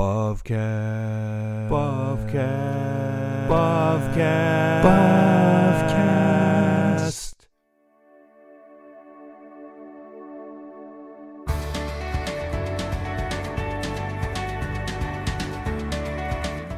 Bavcast. Bavcast. Bavcast. Bavcast.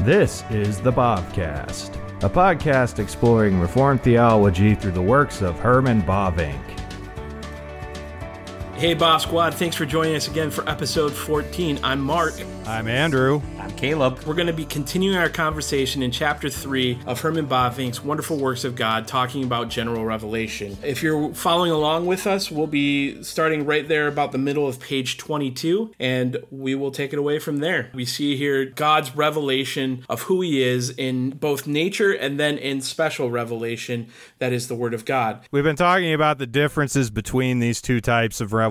This is the Bavcast, a podcast exploring Reformed theology through the works of Herman Bavinck. Hey, Bob Squad, thanks for joining us again for episode 14. I'm Mark. I'm Andrew. I'm Caleb. We're going to be continuing our conversation in chapter 3 of Herman Bavinck's Wonderful Works of God, talking about general revelation. If you're following along with us, we'll be starting right there about the middle of page 22, and we will take it away from there. We see here God's revelation of who He is in both nature and then in special revelation, that is the Word of God. We've been talking about the differences between these two types of revelation.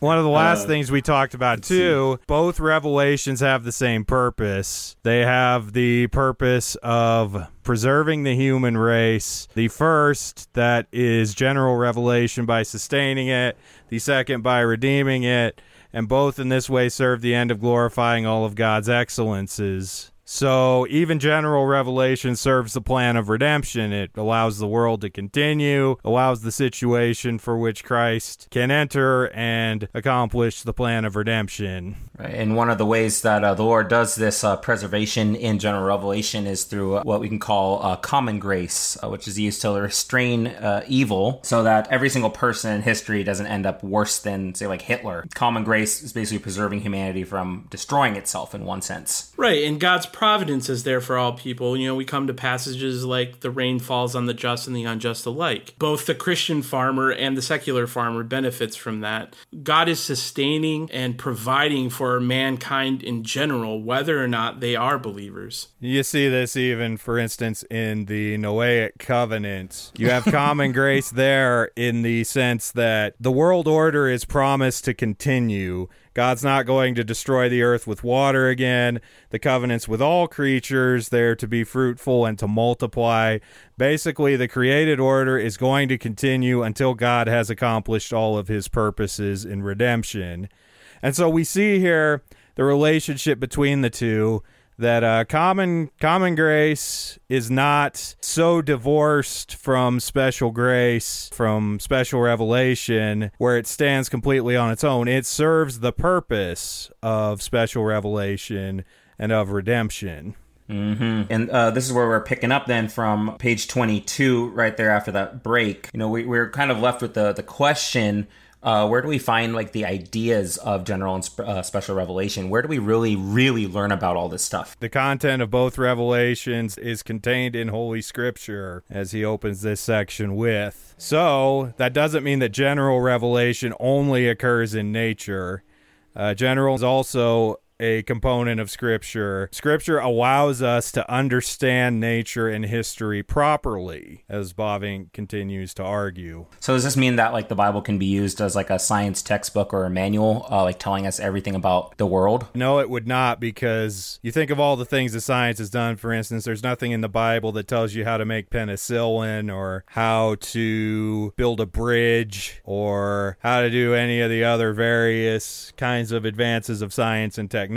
One of the last Uh, things we talked about too, both revelations have the same purpose. They have the purpose of preserving the human race. The first that is general revelation by sustaining it, the second by redeeming it, and both in this way serve the end of glorifying all of God's excellences. So even general revelation serves the plan of redemption. It allows the world to continue, allows the situation for which Christ can enter and accomplish the plan of redemption. Right, And one of the ways that uh, the Lord does this uh, preservation in general revelation is through uh, what we can call uh, common grace, uh, which is used to restrain uh, evil so that every single person in history doesn't end up worse than, say, like Hitler. Common grace is basically preserving humanity from destroying itself in one sense. Right, and God's providence is there for all people. You know, we come to passages like the rain falls on the just and the unjust alike. Both the Christian farmer and the secular farmer benefits from that. God is sustaining and providing for mankind in general, whether or not they are believers. You see this even, for instance, in the Noahic covenant. You have common grace there in the sense that the world order is promised to continue. God's not going to destroy the earth with water again. The covenants with all creatures, they're to be fruitful and to multiply. Basically, the created order is going to continue until God has accomplished all of his purposes in redemption. And so we see here the relationship between the two that uh, common common grace is not so divorced from special grace from special revelation where it stands completely on its own. It serves the purpose of special revelation and of redemption. Hmm And uh, this is where we're picking up then from page 22, right there after that break. You know, we, we're kind of left with the, the question uh, where do we find like the ideas of general and sp- uh, special revelation? Where do we really, really learn about all this stuff? the content of both revelations is contained in holy scripture as he opens this section with so that doesn't mean that general revelation only occurs in nature uh, general is also a component of scripture scripture allows us to understand nature and history properly as Bavinck continues to argue So does this mean that like the Bible can be used as like a science textbook or a manual, uh, like telling us everything about the world? No, it would not because you think of all the things that science has done. For instance, there's nothing in the Bible that tells you how to make penicillin or how to build a bridge or how to do any of the other various kinds of advances of science and technology.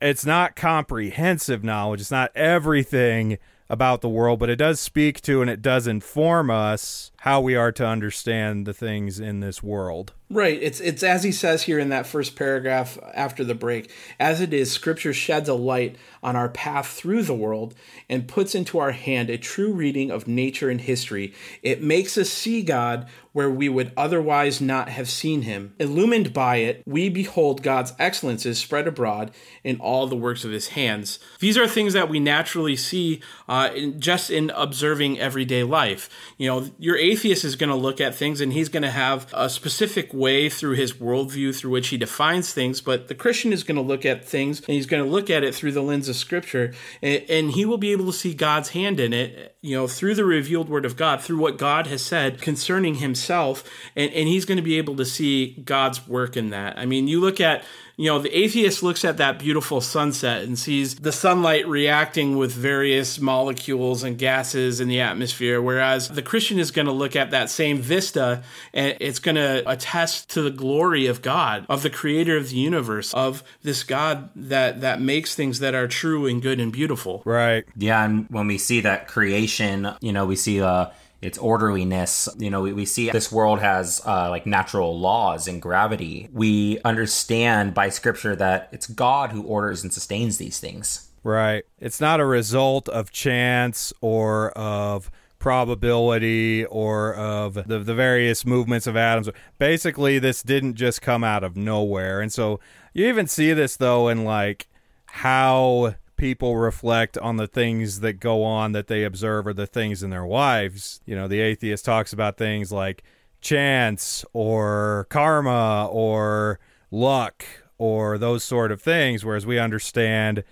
It's not comprehensive knowledge, it's not everything about the world, but it does speak to and it does inform us how we are to understand the things in this world. Right. It's it's as he says here in that first paragraph after the break. As it is, Scripture sheds a light on our path through the world and puts into our hand a true reading of nature and history. It makes us see God where we would otherwise not have seen him. Illumined by it, we behold God's excellences spread abroad in all the works of his hands. These are things that we naturally see uh, in, just in observing everyday life. You know, your atheist is going to look at things and he's going to have a specific way through his worldview through which he defines things, but the Christian is going to look at things and he's going to look at it through the lens of Scripture, and, and he will be able to see God's hand in it, you know, through the revealed Word of God, through what God has said concerning himself, and, and he's going to be able to see God's work in that. I mean, you look at you know, the atheist looks at that beautiful sunset and sees the sunlight reacting with various molecules and gases in the atmosphere, whereas the Christian is going to look at that same vista and it's going to attest to the glory of God, of the creator of the universe, of this God that that makes things that are true and good and beautiful. Right. Yeah, and when we see that creation, you know, we see uh its orderliness. You know, we, we see this world has uh, like natural laws and gravity. We understand by scripture that it's God who orders and sustains these things. Right. It's not a result of chance or of probability or of the, the various movements of atoms. Basically, this didn't just come out of nowhere. And so you even see this, though, in like how people reflect on the things that go on that they observe or the things in their lives. You know, the atheist talks about things like chance or karma or luck or those sort of things, whereas we understand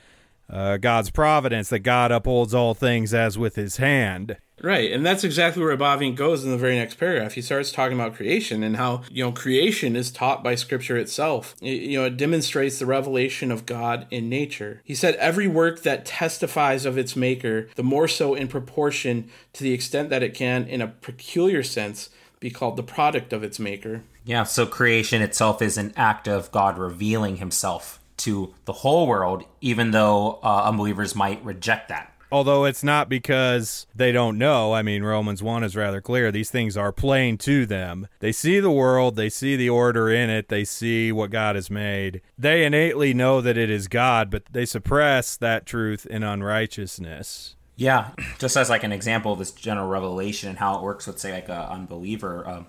uh, God's providence, that God upholds all things as with his hand. Right, and that's exactly where Bavinck goes in the very next paragraph. He starts talking about creation and how you know creation is taught by Scripture itself. It, you know, it demonstrates the revelation of God in nature. He said, "Every work that testifies of its Maker, the more so in proportion to the extent that it can, in a peculiar sense, be called the product of its Maker." Yeah, so creation itself is an act of God revealing Himself to the whole world, even though uh, unbelievers might reject that. Although it's not because they don't know. I mean, Romans 1 is rather clear. These things are plain to them. They see the world, they see the order in it, they see what God has made. They innately know that it is God, but they suppress that truth in unrighteousness. Yeah, just as like an example of this general revelation and how it works with, say, like an unbeliever. Um,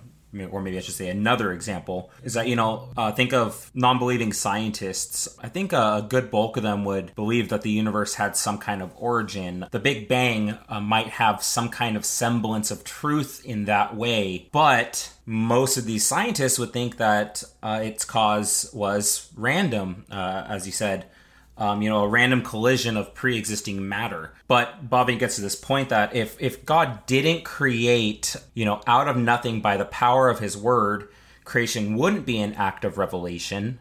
or maybe I should say another example, is that, you know, uh, think of non believing scientists. I think a good bulk of them would believe that the universe had some kind of origin. The Big Bang uh, might have some kind of semblance of truth in that way, but most of these scientists would think that uh, its cause was random, uh, as you said um, you know, a random collision of pre-existing matter. But Bavinck gets to this point that if if God didn't create, you know, out of nothing by the power of His Word, creation wouldn't be an act of revelation,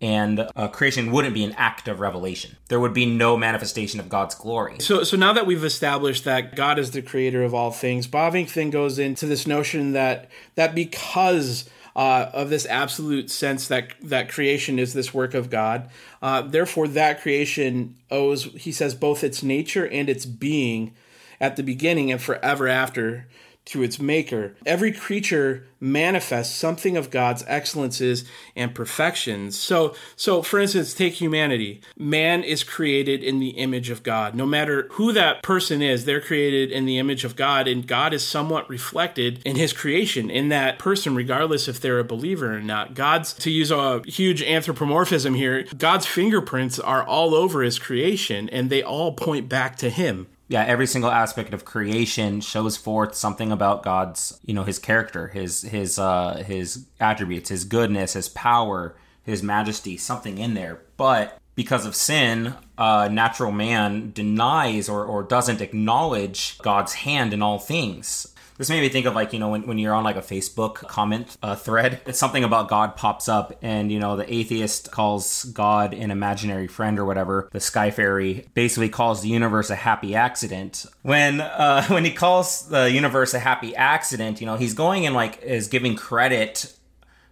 and uh, creation wouldn't be an act of revelation. There would be no manifestation of God's glory. So, so now that we've established that God is the creator of all things, Bavinck then goes into this notion that that because uh, of this absolute sense that that creation is this work of God. Uh, therefore, that creation owes, he says, both its nature and its being at the beginning and forever after to its maker. Every creature manifests something of God's excellences and perfections. So, so for instance, take humanity. Man is created in the image of God. No matter who that person is, they're created in the image of God, and God is somewhat reflected in his creation in that person, regardless if they're a believer or not. God's, to use a huge anthropomorphism here, God's fingerprints are all over his creation, and they all point back to him yeah, every single aspect of creation shows forth something about God's, you know, his character, his his uh his attributes, his goodness, his power, his majesty, something in there. But because of sin, uh, natural man denies or, or doesn't acknowledge God's hand in all things. This made me think of like, you know, when, when you're on like a Facebook comment uh, thread, it's something about God pops up and, you know, the atheist calls God an imaginary friend or whatever. The sky fairy basically calls the universe a happy accident. When, uh, when he calls the universe a happy accident, you know, he's going and like is giving credit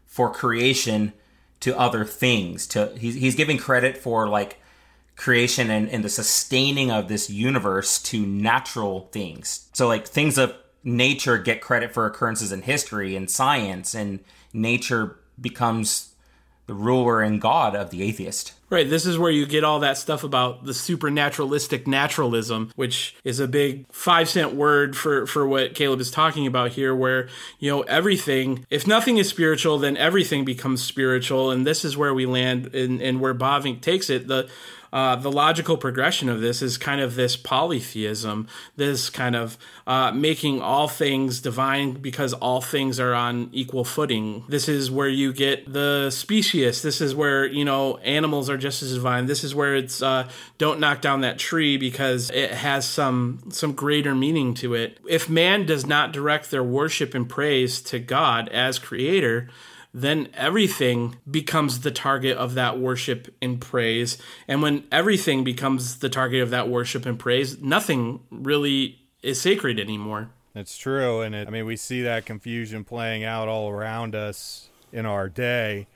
for creation to other things to he's, he's giving credit for like creation and, and the sustaining of this universe to natural things so like things of nature get credit for occurrences in history and science, and nature becomes the ruler and god of the atheist. Right. This is where you get all that stuff about the supernaturalistic naturalism, which is a big five cent word for, for what Caleb is talking about here, where, you know, everything, if nothing is spiritual, then everything becomes spiritual. And this is where we land and, and where Bavinck takes it. The uh, the logical progression of this is kind of this polytheism, this kind of uh, making all things divine because all things are on equal footing. This is where you get the specious. This is where, you know, animals are just as divine. This is where it's uh, don't knock down that tree because it has some some greater meaning to it. If man does not direct their worship and praise to God as creator, then everything becomes the target of that worship and praise. And when everything becomes the target of that worship and praise, nothing really is sacred anymore. It's true, and it, I mean we see that confusion playing out all around us in our day.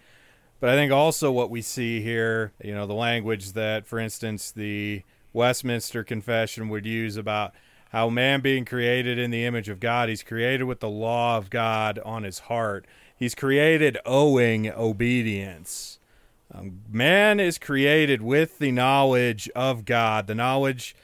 But I think also what we see here, you know, the language that, for instance, the Westminster Confession would use about how man being created in the image of God, he's created with the law of God on his heart. He's created owing obedience. Um, man is created with the knowledge of God, the knowledge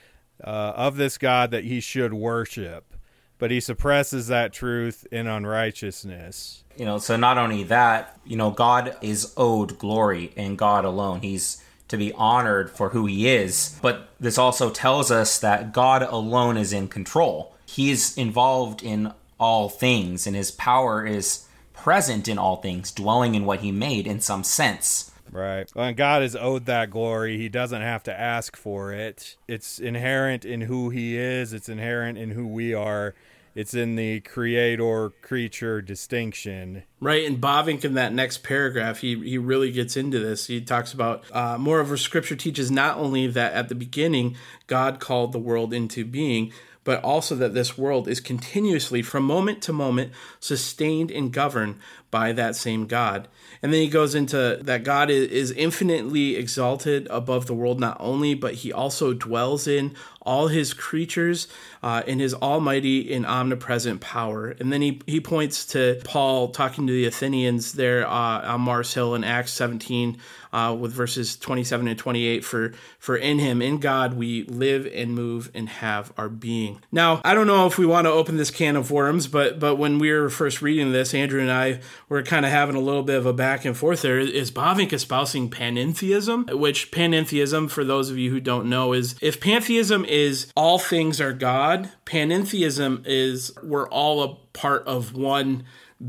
uh, of this God that he should worship but he suppresses that truth in unrighteousness. You know, so not only that, you know, God is owed glory in God alone. He's to be honored for who he is. But this also tells us that God alone is in control. He is involved in all things, and his power is present in all things, dwelling in what he made in some sense. Right. When God is owed that glory, he doesn't have to ask for it. It's inherent in who he is, it's inherent in who we are. It's in the creator creature distinction. Right, and Bavinck in that next paragraph, he, he really gets into this. He talks about uh, moreover, scripture teaches not only that at the beginning God called the world into being, but also that this world is continuously, from moment to moment, sustained and governed by that same God. And then he goes into that God is infinitely exalted above the world, not only, but he also dwells in all his creatures uh, in his almighty and omnipresent power. And then he, he points to Paul talking to the Athenians there uh, on Mars Hill in Acts 17 uh, with verses 27 and 28 for, for in him, in God, we live and move and have our being. Now, I don't know if we want to open this can of worms, but, but when we were first reading this, Andrew and I were kind of having a little bit of a back and forth there. Is Bavinck espousing panentheism? Which panentheism, for those of you who don't know, is if pantheism is all things are God, panentheism is we're all a part of one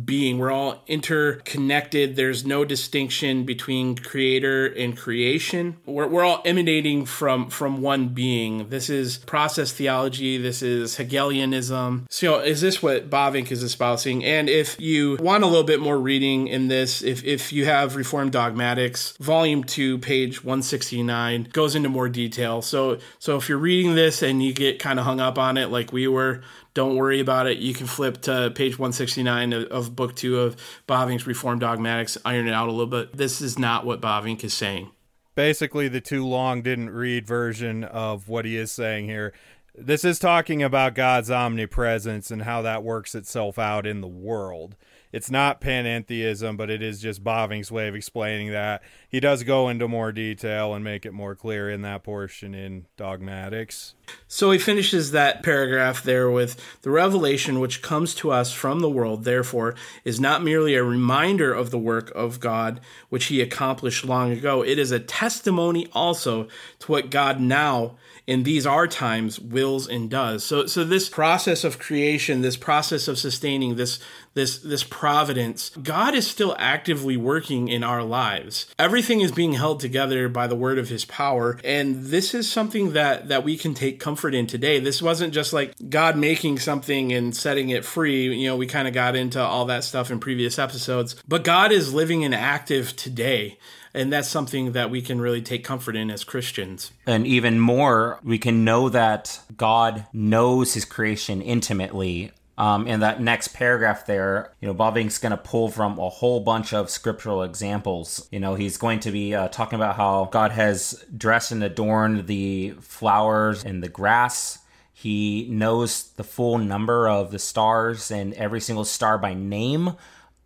being. We're all interconnected. There's no distinction between creator and creation. We're, we're all emanating from from one being. This is process theology. This is Hegelianism. So, is this what Bavinck is espousing? And if you want a little bit more reading in this, if if you have Reformed Dogmatics, Volume Two, page 169, goes into more detail. So, so if you're reading this and you get kind of hung up on it, like we were, don't worry about it. You can flip to page 169 of, of book two of Bavinck's Reformed Dogmatics, iron it out a little bit. This is not what Bavinck is saying. Basically, the too long didn't read version of what he is saying here. This is talking about God's omnipresence and how that works itself out in the world it's not panentheism, but it is just Bavinck's way of explaining that. He does go into more detail and make it more clear in that portion in Dogmatics. So he finishes that paragraph there with the revelation which comes to us from the world, therefore, is not merely a reminder of the work of God which he accomplished long ago. It is a testimony also to what God now in these our times wills and does. So so this process of creation, this process of sustaining, this this this providence, God is still actively working in our lives. Everything is being held together by the word of his power, and this is something that that we can take comfort in today. This wasn't just like God making something and setting it free. You know, we kind of got into all that stuff in previous episodes, but God is living and active today and that's something that we can really take comfort in as Christians. And even more, we can know that God knows his creation intimately. Um, in that next paragraph there, you know, Bavinck's going to pull from a whole bunch of scriptural examples. You know, he's going to be uh, talking about how God has dressed and adorned the flowers and the grass. He knows the full number of the stars and every single star by name.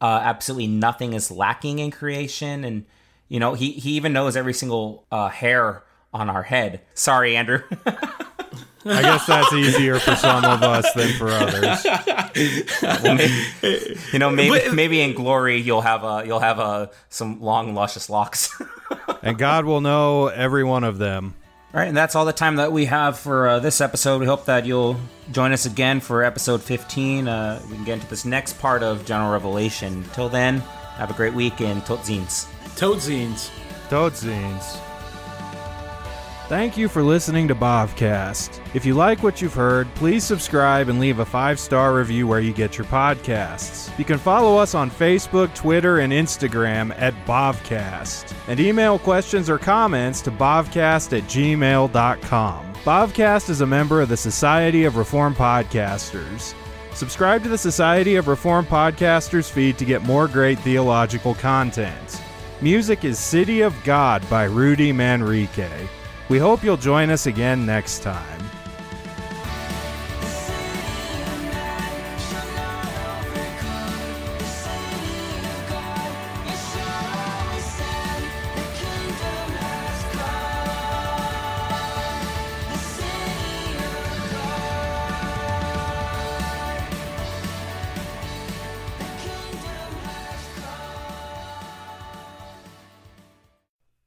Uh, absolutely nothing is lacking in creation. And you know, he he even knows every single uh, hair on our head. Sorry, Andrew. I guess that's easier for some of us than for others. well, maybe, you know, maybe but, maybe in glory you'll have a you'll have a some long luscious locks. and God will know every one of them. All right, and that's all the time that we have for uh, this episode. We hope that you'll join us again for episode 15. Uh, we can get into this next part of General Revelation. Till then, have a great week and tot ziens. Tot ziens. Toadzines. Thank you for listening to Bavcast. If you like what you've heard, please subscribe and leave a five star review where you get your podcasts. You can follow us on Facebook, Twitter, and Instagram at Bavcast. And email questions or comments to bavcast at gmail.com. Bavcast is a member of the Society of Reform Podcasters. Subscribe to the Society of Reform Podcasters feed to get more great theological content. Music is City of God by Rudy Manrique. We hope you'll join us again next time.